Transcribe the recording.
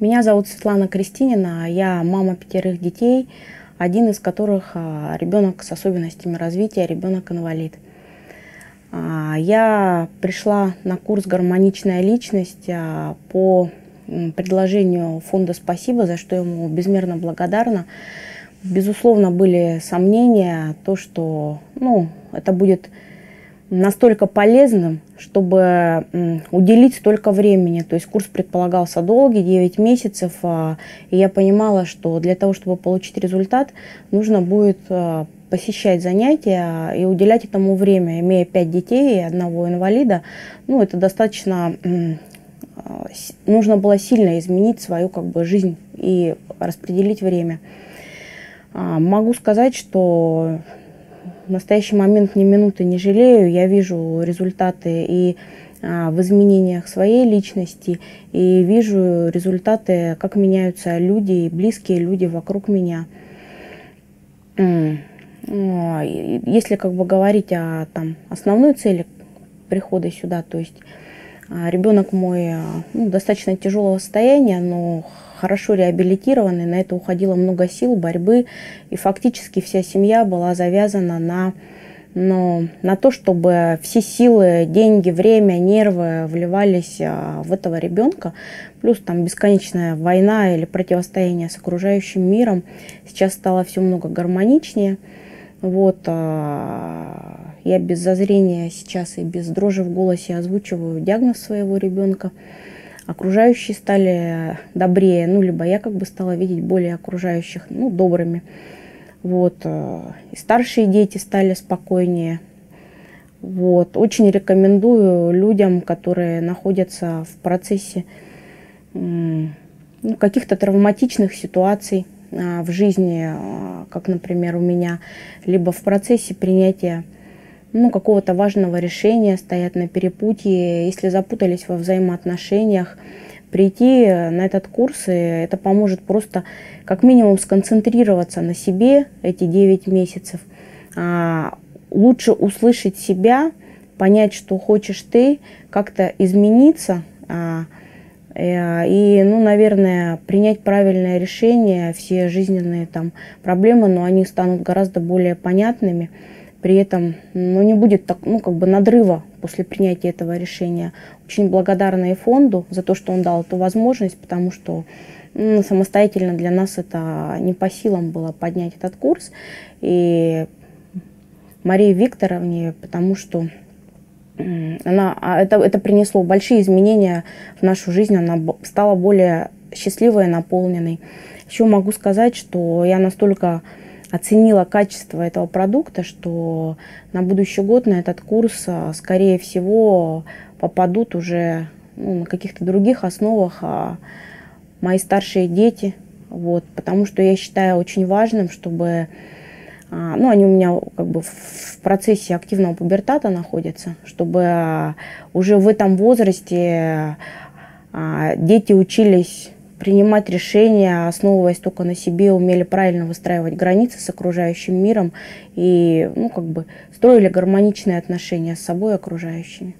Меня зовут Светлана Кристинина, я мама пятерых детей, один из которых а, ребенок с особенностями развития, ребенок-инвалид. А, я пришла на курс «Гармоничная личность» а, по предложению фонда «Спасибо», за что ему безмерно благодарна. Безусловно, были сомнения, то, что ну, это будет настолько полезным, чтобы уделить столько времени. То есть курс предполагался долгий, 9 месяцев, а, и я понимала, что для того, чтобы получить результат, нужно будет а, посещать занятия и уделять этому время. Имея 5 детей и одного инвалида, ну, это достаточно... А, нужно было сильно изменить свою как бы, жизнь и распределить время. Могу сказать, что в настоящий момент ни минуты не жалею. Я вижу результаты и а, в изменениях своей личности и вижу результаты, как меняются люди, близкие люди вокруг меня. Если как бы говорить о там, основной цели прихода сюда, то есть а, ребенок мой а, ну, достаточно тяжелого состояния, но хорошо реабилитированный, на это уходило много сил, борьбы, и фактически вся семья была завязана на, ну, на то, чтобы все силы, деньги, время, нервы вливались а, в этого ребенка, плюс там бесконечная война или противостояние с окружающим миром. Сейчас стало все много гармоничнее. Вот, а, я без зазрения сейчас и без дрожи в голосе озвучиваю диагноз своего ребенка окружающие стали добрее, ну, либо я как бы стала видеть более окружающих, ну, добрыми. Вот. Э, и старшие дети стали спокойнее. Вот. Очень рекомендую людям, которые находятся в процессе ну, каких-то травматичных ситуаций а, в жизни, а, как, например, у меня, либо в процессе принятия ну, какого-то важного решения, стоят на перепутье, если запутались во взаимоотношениях, прийти на этот курс, и это поможет просто как минимум сконцентрироваться на себе эти 9 месяцев, а, лучше услышать себя, понять, что хочешь ты, как-то измениться, а, э, и, ну, наверное, принять правильное решение, все жизненные там проблемы, но они станут гораздо более понятными. При этом ну, не будет так, ну, как бы надрыва после принятия этого решения. Очень благодарна и фонду за то, что он дал эту возможность, потому что ну, самостоятельно для нас это не по силам было поднять этот курс. И Марии Викторовне, потому что она, а это, это принесло большие изменения в нашу жизнь, она стала более счастливой и наполненной. Еще могу сказать, что я настолько оценила качество этого продукта, что на будущий год на этот курс, а, скорее всего, попадут уже ну, на каких-то других основах а, мои старшие дети. Вот, потому что я считаю очень важным, чтобы а, ну, они у меня как бы в процессе активного пубертата находятся, чтобы уже в этом возрасте дети учились принимать решения, основываясь только на себе, умели правильно выстраивать границы с окружающим миром и, ну, как бы, строили гармоничные отношения с собой и окружающими.